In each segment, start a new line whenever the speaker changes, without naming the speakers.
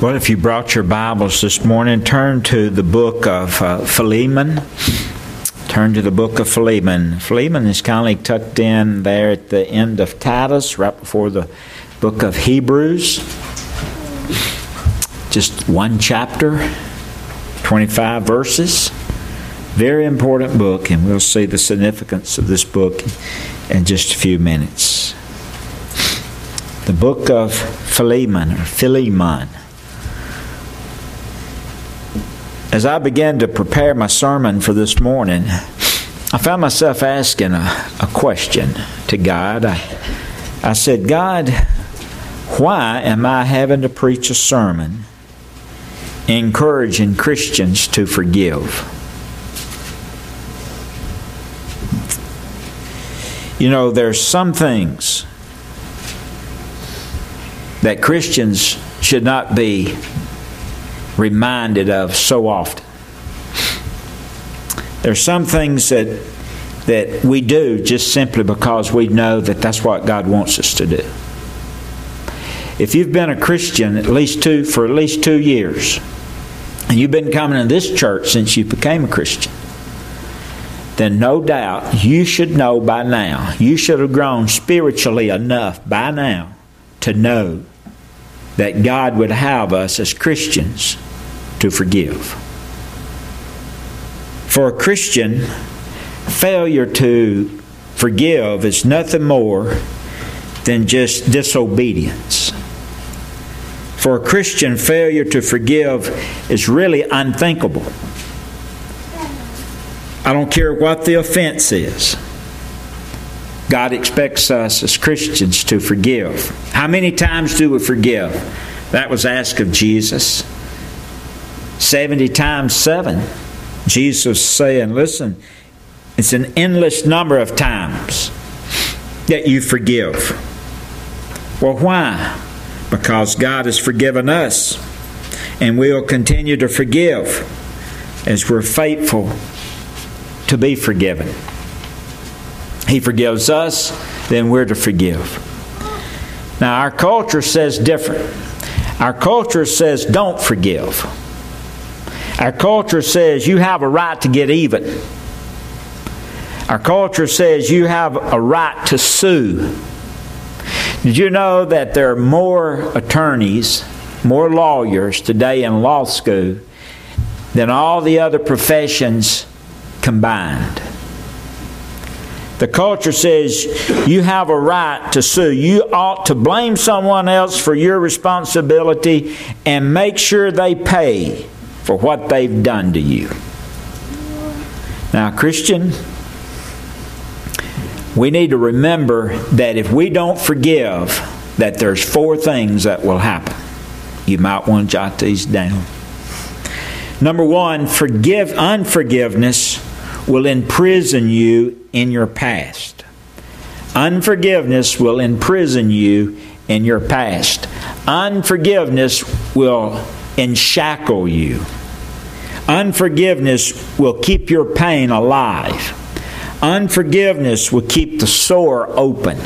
Well, if you brought your Bibles this morning, turn to the book of uh, Philemon. Turn to the book of Philemon. Philemon is kind of tucked in there at the end of Titus, right before the book of Hebrews. Just one chapter, 25 verses. Very important book, and we'll see the significance of this book in just a few minutes. The book of Philemon, or Philemon. As I began to prepare my sermon for this morning, I found myself asking a, a question to God. I, I said, God, why am I having to preach a sermon encouraging Christians to forgive? You know, there's some things that Christians should not be reminded of so often. There's some things that that we do just simply because we know that that's what God wants us to do. If you've been a Christian at least two for at least two years, and you've been coming to this church since you became a Christian, then no doubt you should know by now. You should have grown spiritually enough by now to know that God would have us as Christians to forgive. For a Christian, failure to forgive is nothing more than just disobedience. For a Christian, failure to forgive is really unthinkable. I don't care what the offense is. God expects us as Christians to forgive. How many times do we forgive? That was asked of Jesus. 70 times 7. Jesus saying, listen, it's an endless number of times that you forgive. Well, why? Because God has forgiven us, and we'll continue to forgive as we're faithful to be forgiven. He forgives us, then we're to forgive. Now, our culture says different. Our culture says don't forgive. Our culture says you have a right to get even. Our culture says you have a right to sue. Did you know that there are more attorneys, more lawyers today in law school than all the other professions combined? The culture says you have a right to sue. You ought to blame someone else for your responsibility and make sure they pay for what they've done to you. Now, Christian, we need to remember that if we don't forgive, that there's four things that will happen. You might want to jot these down. Number one, forgive unforgiveness will imprison you in your past. Unforgiveness will imprison you in your past. Unforgiveness will enshackle you. Unforgiveness will keep your pain alive. Unforgiveness will keep the sore open.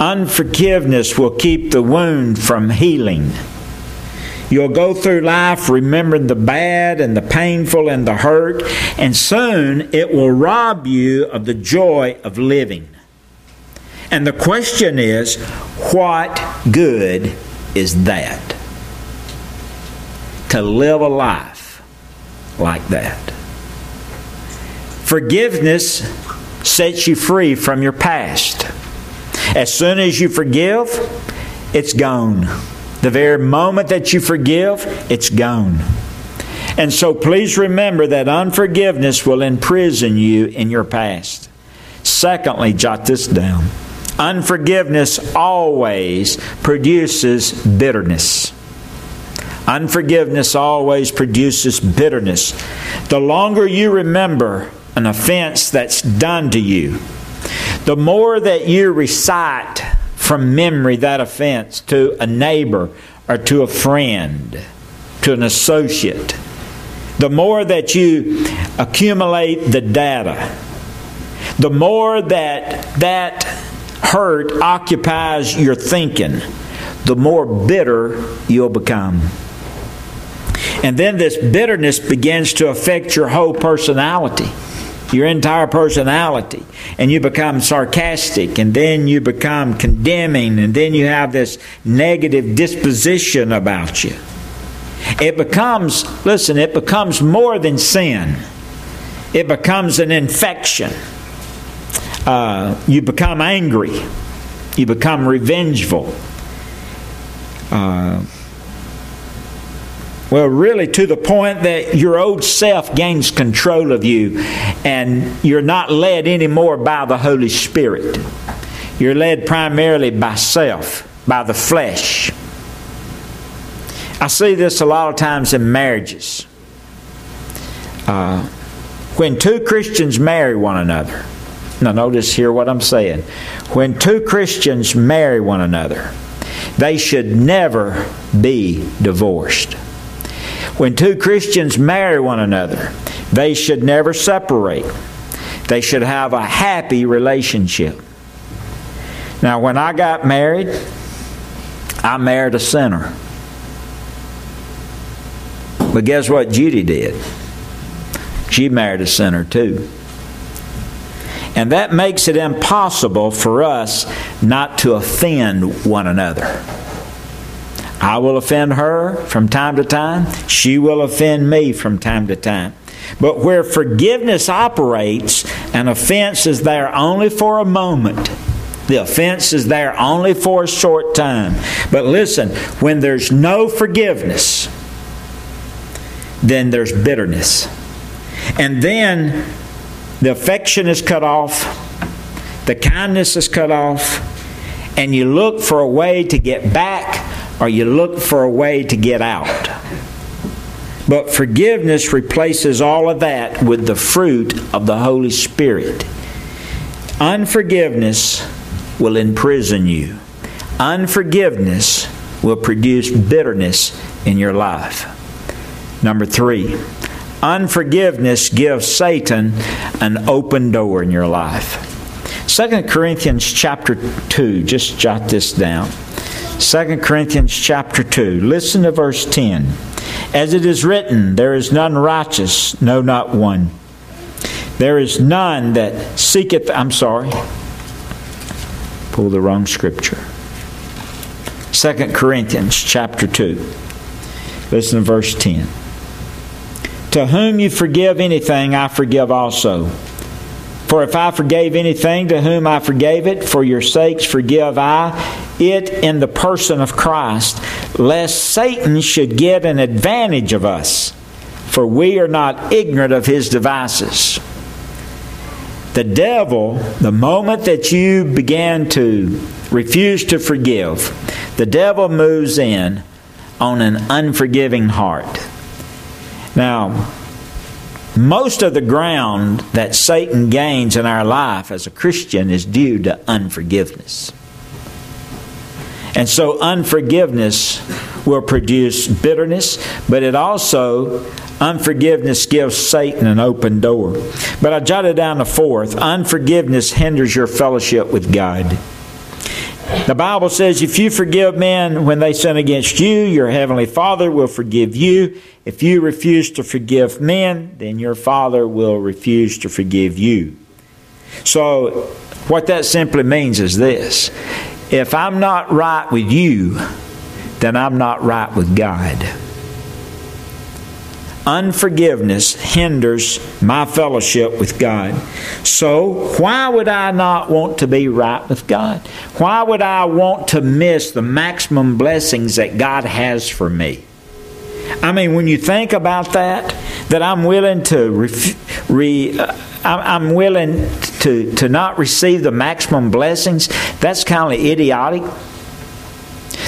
Unforgiveness will keep the wound from healing. You'll go through life remembering the bad and the painful and the hurt, and soon it will rob you of the joy of living. And the question is, what good is that? To live a life like that. Forgiveness sets you free from your past. As soon as you forgive, it's gone. The very moment that you forgive, it's gone. And so please remember that unforgiveness will imprison you in your past. Secondly, jot this down unforgiveness always produces bitterness. Unforgiveness always produces bitterness. The longer you remember an offense that's done to you, the more that you recite from memory that offense to a neighbor or to a friend, to an associate, the more that you accumulate the data, the more that that hurt occupies your thinking, the more bitter you'll become. And then this bitterness begins to affect your whole personality, your entire personality. And you become sarcastic, and then you become condemning, and then you have this negative disposition about you. It becomes, listen, it becomes more than sin, it becomes an infection. Uh, you become angry, you become revengeful. Uh, well, really, to the point that your old self gains control of you and you're not led anymore by the Holy Spirit. You're led primarily by self, by the flesh. I see this a lot of times in marriages. Uh, when two Christians marry one another, now notice here what I'm saying. When two Christians marry one another, they should never be divorced. When two Christians marry one another, they should never separate. They should have a happy relationship. Now, when I got married, I married a sinner. But guess what Judy did? She married a sinner too. And that makes it impossible for us not to offend one another. I will offend her from time to time. She will offend me from time to time. But where forgiveness operates, an offense is there only for a moment. The offense is there only for a short time. But listen, when there's no forgiveness, then there's bitterness. And then the affection is cut off, the kindness is cut off, and you look for a way to get back or you look for a way to get out. But forgiveness replaces all of that with the fruit of the Holy Spirit. Unforgiveness will imprison you. Unforgiveness will produce bitterness in your life. Number three, unforgiveness gives Satan an open door in your life. 2 Corinthians chapter 2, just jot this down. 2 Corinthians chapter 2. Listen to verse 10. As it is written, there is none righteous, no, not one. There is none that seeketh, I'm sorry, pull the wrong scripture. 2 Corinthians chapter 2. Listen to verse 10. To whom you forgive anything, I forgive also. For if I forgave anything to whom I forgave it, for your sakes forgive I it in the person of Christ, lest Satan should get an advantage of us, for we are not ignorant of his devices. The devil, the moment that you begin to refuse to forgive, the devil moves in on an unforgiving heart. Now, most of the ground that Satan gains in our life as a Christian is due to unforgiveness. And so unforgiveness will produce bitterness, but it also, unforgiveness gives Satan an open door. But I jotted down the fourth unforgiveness hinders your fellowship with God. The Bible says, if you forgive men when they sin against you, your heavenly Father will forgive you. If you refuse to forgive men, then your Father will refuse to forgive you. So, what that simply means is this if I'm not right with you, then I'm not right with God. Unforgiveness hinders my fellowship with God. So, why would I not want to be right with God? Why would I want to miss the maximum blessings that God has for me? I mean, when you think about that, that I'm willing to re, re uh, I'm willing to, to not receive the maximum blessings, that's kind of idiotic.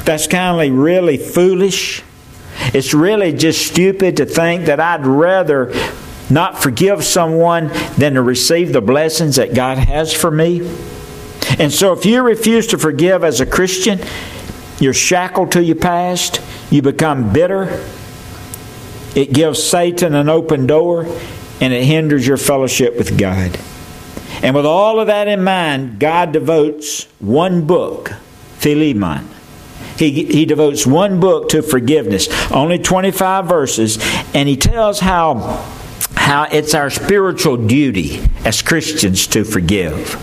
That's kind of really foolish. It's really just stupid to think that I'd rather not forgive someone than to receive the blessings that God has for me. And so if you refuse to forgive as a Christian, you're shackled to your past, you become bitter, it gives Satan an open door and it hinders your fellowship with God. And with all of that in mind, God devotes one book, Philemon, He, he devotes one book to forgiveness, only 25 verses, and he tells how, how it's our spiritual duty as Christians to forgive.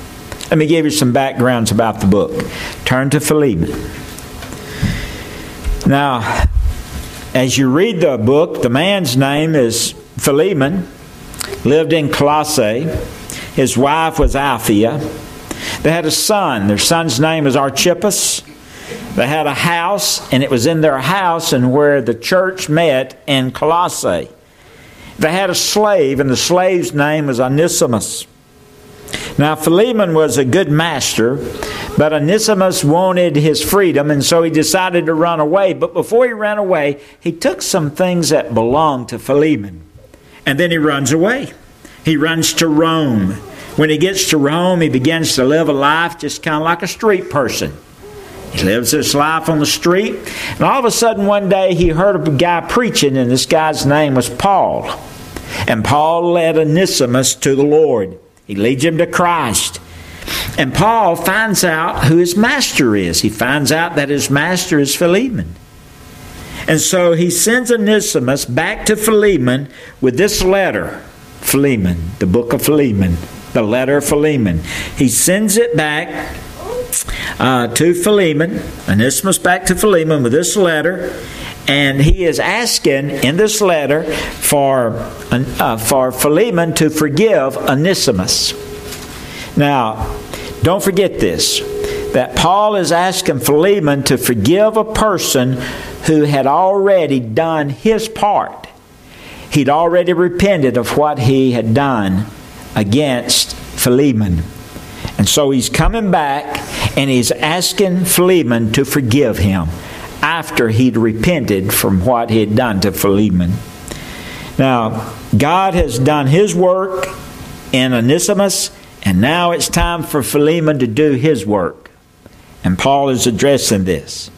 Let me give you some backgrounds about the book. Turn to Philemon. Now, as you read the book, the man's name is Philemon, lived in Colossae. His wife was Apphia. They had a son. Their son's name was Archippus. They had a house, and it was in their house and where the church met in Colossae. They had a slave, and the slave's name was Onesimus. Now, Philemon was a good master, but Onesimus wanted his freedom, and so he decided to run away. But before he ran away, he took some things that belonged to Philemon, and then he runs away. He runs to Rome. When he gets to Rome, he begins to live a life just kind of like a street person. He lives his life on the street. And all of a sudden, one day, he heard a guy preaching, and this guy's name was Paul. And Paul led Onesimus to the Lord. He leads him to Christ. And Paul finds out who his master is. He finds out that his master is Philemon. And so he sends Onesimus back to Philemon with this letter Philemon, the book of Philemon, the letter Philemon. He sends it back uh, to Philemon, Onesimus back to Philemon with this letter, and he is asking in this letter for, uh, for Philemon to forgive Onesimus. Now, don't forget this that Paul is asking Philemon to forgive a person who had already done his part. He'd already repented of what he had done against Philemon. And so he's coming back and he's asking Philemon to forgive him after he'd repented from what he had done to Philemon. Now, God has done his work in Onesimus, and now it's time for Philemon to do his work. And Paul is addressing this.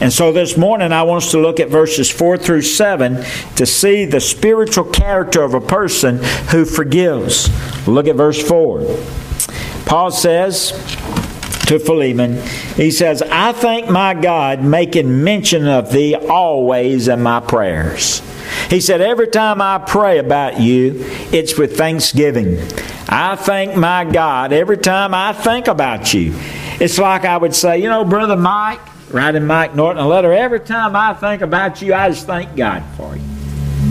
And so this morning I want us to look at verses 4 through 7 to see the spiritual character of a person who forgives. Look at verse 4. Paul says to Philemon, he says, I thank my God making mention of thee always in my prayers. He said, Every time I pray about you, it's with thanksgiving. I thank my God every time I think about you. It's like I would say, You know, Brother Mike, writing Mike Norton a letter, every time I think about you, I just thank God for you.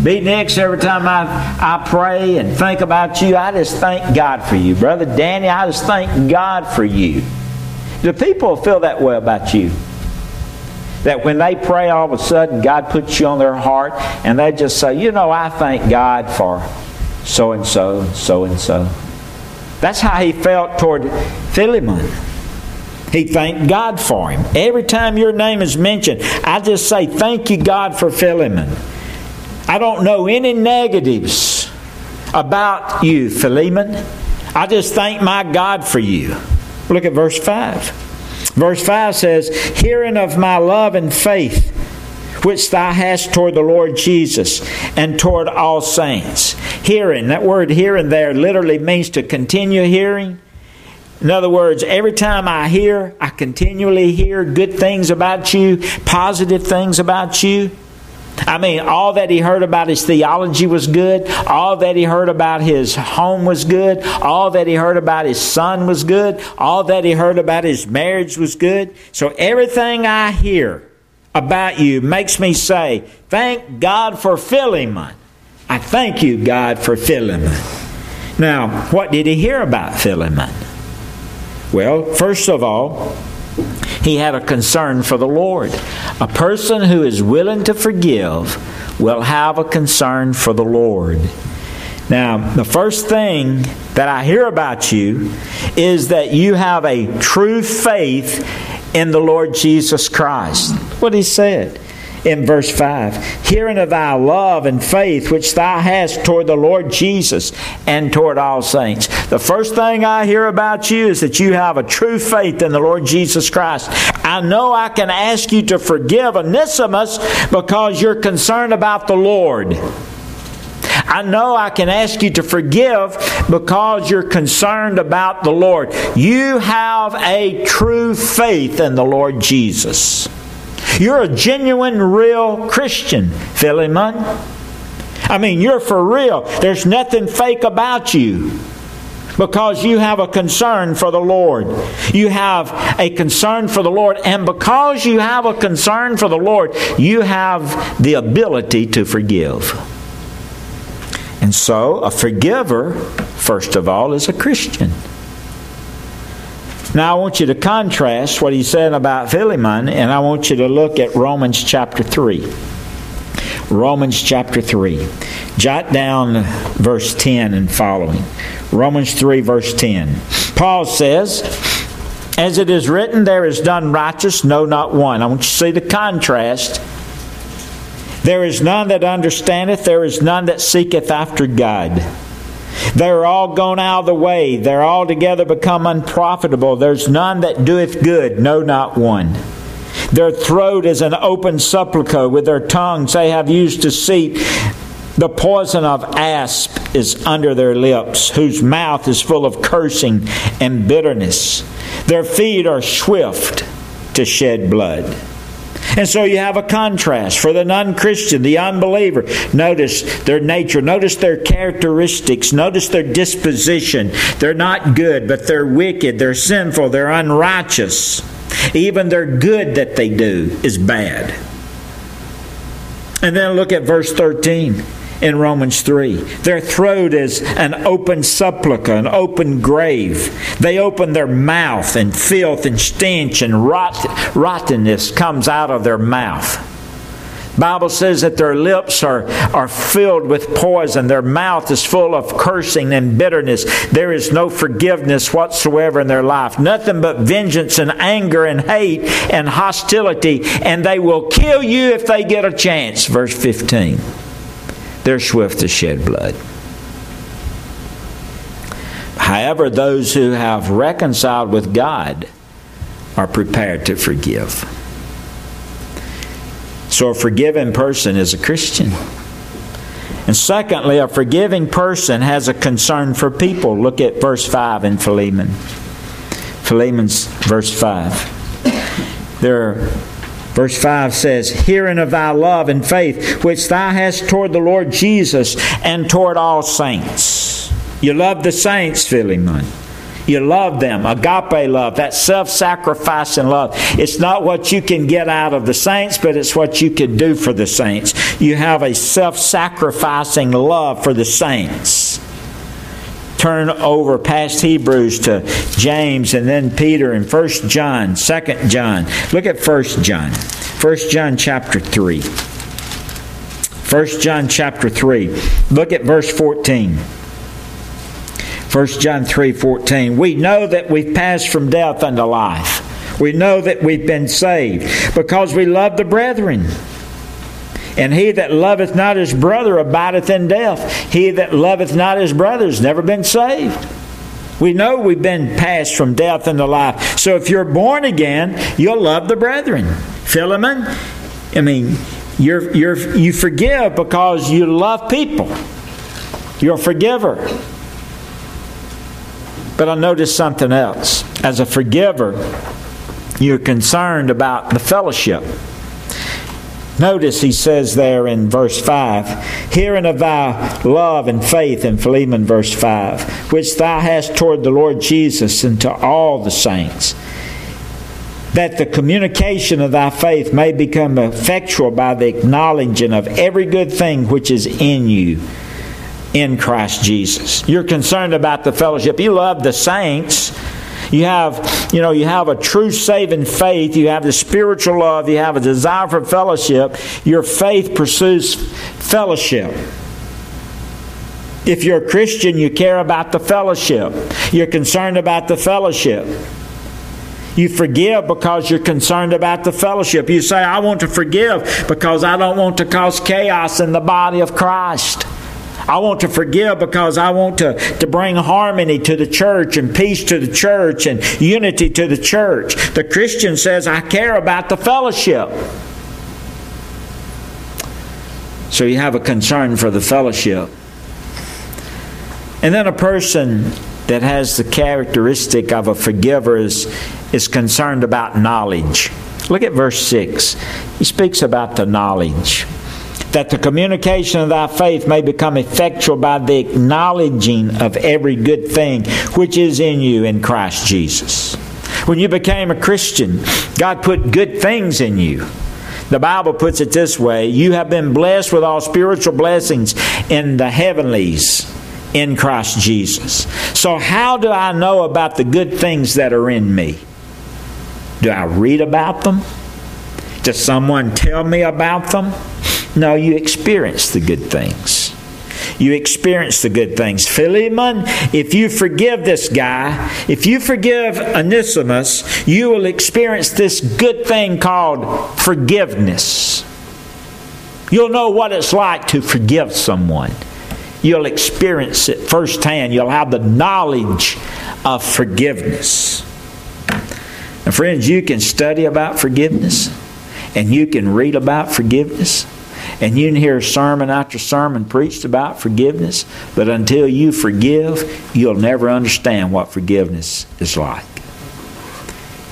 Be next every time I, I pray and think about you, I just thank God for you. Brother Danny, I just thank God for you. Do people feel that way about you? That when they pray, all of a sudden God puts you on their heart and they just say, You know, I thank God for so and so so and so. That's how he felt toward Philemon. He thanked God for him. Every time your name is mentioned, I just say, Thank you, God, for Philemon. I don't know any negatives about you, Philemon. I just thank my God for you. Look at verse 5. Verse 5 says, Hearing of my love and faith, which thou hast toward the Lord Jesus and toward all saints. Hearing, that word hearing there literally means to continue hearing. In other words, every time I hear, I continually hear good things about you, positive things about you. I mean, all that he heard about his theology was good. All that he heard about his home was good. All that he heard about his son was good. All that he heard about his marriage was good. So everything I hear about you makes me say, Thank God for Philemon. I thank you, God, for Philemon. Now, what did he hear about Philemon? Well, first of all, he had a concern for the Lord. A person who is willing to forgive will have a concern for the Lord. Now, the first thing that I hear about you is that you have a true faith in the Lord Jesus Christ. What he said in verse 5 Hearing of thy love and faith which thou hast toward the Lord Jesus and toward all saints. The first thing I hear about you is that you have a true faith in the Lord Jesus Christ. I know I can ask you to forgive Onesimus because you're concerned about the Lord. I know I can ask you to forgive because you're concerned about the Lord. You have a true faith in the Lord Jesus. You're a genuine, real Christian, Philemon. I mean, you're for real. There's nothing fake about you because you have a concern for the Lord. You have a concern for the Lord, and because you have a concern for the Lord, you have the ability to forgive. And so, a forgiver, first of all, is a Christian. Now, I want you to contrast what he said about Philemon, and I want you to look at Romans chapter 3. Romans chapter 3. Jot down verse 10 and following. Romans 3, verse 10. Paul says, As it is written, there is none righteous, no, not one. I want you to see the contrast. There is none that understandeth, there is none that seeketh after God. They're all gone out of the way. They're altogether become unprofitable. There's none that doeth good, no, not one. Their throat is an open sepulchre. With their tongues they have used deceit. The poison of asp is under their lips, whose mouth is full of cursing and bitterness. Their feet are swift to shed blood. And so you have a contrast for the non Christian, the unbeliever. Notice their nature, notice their characteristics, notice their disposition. They're not good, but they're wicked, they're sinful, they're unrighteous. Even their good that they do is bad. And then look at verse 13 in Romans 3. Their throat is an open sepulchre, an open grave. They open their mouth, and filth and stench and rot, rottenness comes out of their mouth. Bible says that their lips are, are filled with poison. Their mouth is full of cursing and bitterness. There is no forgiveness whatsoever in their life. Nothing but vengeance and anger and hate and hostility. And they will kill you if they get a chance. Verse 15 they're swift to shed blood. However, those who have reconciled with God are prepared to forgive. So, a forgiving person is a Christian. And secondly, a forgiving person has a concern for people. Look at verse 5 in Philemon. Philemon's verse 5. There Verse 5 says, Hearing of thy love and faith, which thou hast toward the Lord Jesus and toward all saints. You love the saints, Philemon. You love them. Agape love, that self sacrificing love. It's not what you can get out of the saints, but it's what you can do for the saints. You have a self sacrificing love for the saints turn over past Hebrews to James and then Peter and First John, Second John. Look at First John. First John chapter 3. First John chapter 3. Look at verse 14. 1 John 3 14. We know that we've passed from death unto life. We know that we've been saved because we love the brethren. And he that loveth not his brother abideth in death. He that loveth not his brother has never been saved. We know we've been passed from death into life. So if you're born again, you'll love the brethren. Philemon, I mean, you're, you're, you forgive because you love people. You're a forgiver. But I noticed something else. As a forgiver, you're concerned about the fellowship. Notice he says there in verse 5, Hearing of thy love and faith in Philemon, verse 5, which thou hast toward the Lord Jesus and to all the saints, that the communication of thy faith may become effectual by the acknowledging of every good thing which is in you in Christ Jesus. You're concerned about the fellowship. You love the saints you have, you know, you have a true saving faith. You have the spiritual love. You have a desire for fellowship. Your faith pursues fellowship. If you're a Christian, you care about the fellowship. You're concerned about the fellowship. You forgive because you're concerned about the fellowship. You say, I want to forgive because I don't want to cause chaos in the body of Christ. I want to forgive because I want to, to bring harmony to the church and peace to the church and unity to the church. The Christian says, I care about the fellowship. So you have a concern for the fellowship. And then a person that has the characteristic of a forgiver is, is concerned about knowledge. Look at verse 6. He speaks about the knowledge. That the communication of thy faith may become effectual by the acknowledging of every good thing which is in you in Christ Jesus. When you became a Christian, God put good things in you. The Bible puts it this way You have been blessed with all spiritual blessings in the heavenlies in Christ Jesus. So, how do I know about the good things that are in me? Do I read about them? Does someone tell me about them? No, you experience the good things. You experience the good things. Philemon, if you forgive this guy, if you forgive Onesimus, you will experience this good thing called forgiveness. You'll know what it's like to forgive someone. You'll experience it firsthand. You'll have the knowledge of forgiveness. And friends, you can study about forgiveness and you can read about forgiveness and you can hear sermon after sermon preached about forgiveness, but until you forgive, you'll never understand what forgiveness is like.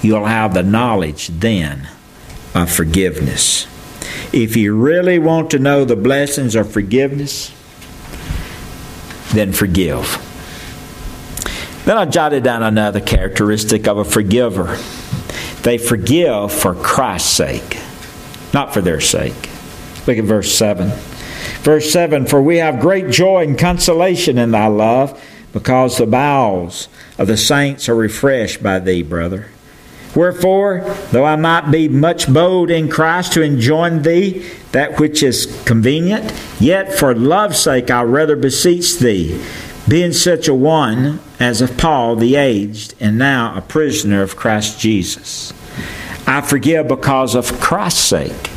You'll have the knowledge then of forgiveness. If you really want to know the blessings of forgiveness, then forgive. Then I jotted down another characteristic of a forgiver. They forgive for Christ's sake, not for their sake. Look at verse 7. Verse 7 For we have great joy and consolation in thy love, because the bowels of the saints are refreshed by thee, brother. Wherefore, though I might be much bold in Christ to enjoin thee that which is convenient, yet for love's sake I rather beseech thee, being such a one as of Paul the aged, and now a prisoner of Christ Jesus. I forgive because of Christ's sake.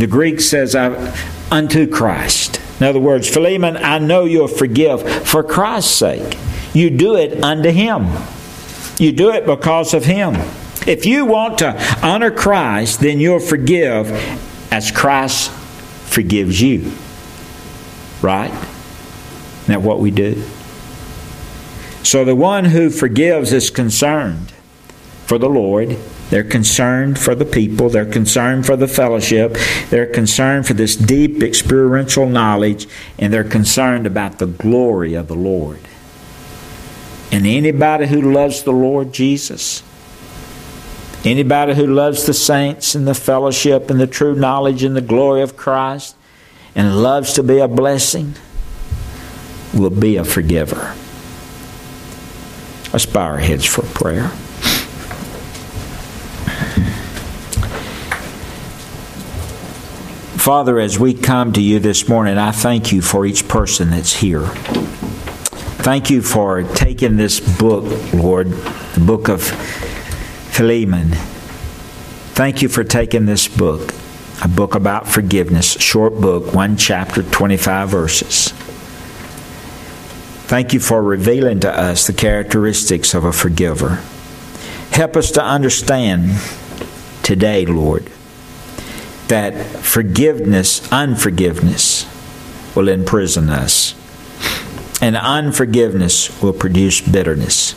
The Greek says, unto Christ. In other words, Philemon, I know you'll forgive for Christ's sake. You do it unto Him. You do it because of Him. If you want to honor Christ, then you'll forgive as Christ forgives you. Right? Isn't that what we do? So the one who forgives is concerned for the Lord they're concerned for the people. They're concerned for the fellowship. They're concerned for this deep experiential knowledge. And they're concerned about the glory of the Lord. And anybody who loves the Lord Jesus, anybody who loves the saints and the fellowship and the true knowledge and the glory of Christ and loves to be a blessing, will be a forgiver. Let's bow our heads for prayer. Father, as we come to you this morning, I thank you for each person that's here. Thank you for taking this book, Lord, the book of Philemon. Thank you for taking this book, a book about forgiveness, short book, one chapter, 25 verses. Thank you for revealing to us the characteristics of a forgiver. Help us to understand today, Lord that forgiveness, unforgiveness, will imprison us. And unforgiveness will produce bitterness.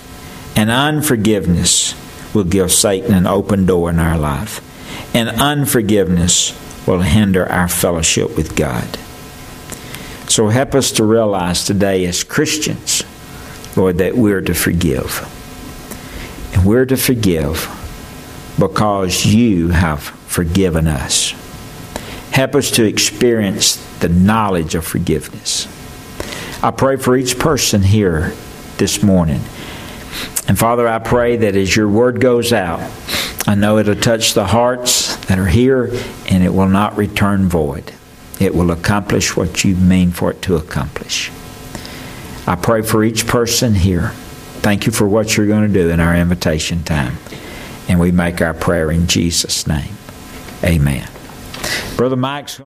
And unforgiveness will give Satan an open door in our life. And unforgiveness will hinder our fellowship with God. So help us to realize today as Christians, Lord, that we're to forgive. And we're to forgive because you have forgiven us. Help us to experience the knowledge of forgiveness. I pray for each person here this morning. And Father, I pray that as your word goes out, I know it'll touch the hearts that are here and it will not return void. It will accomplish what you mean for it to accomplish. I pray for each person here. Thank you for what you're going to do in our invitation time. And we make our prayer in Jesus' name. Amen. Brother Mike's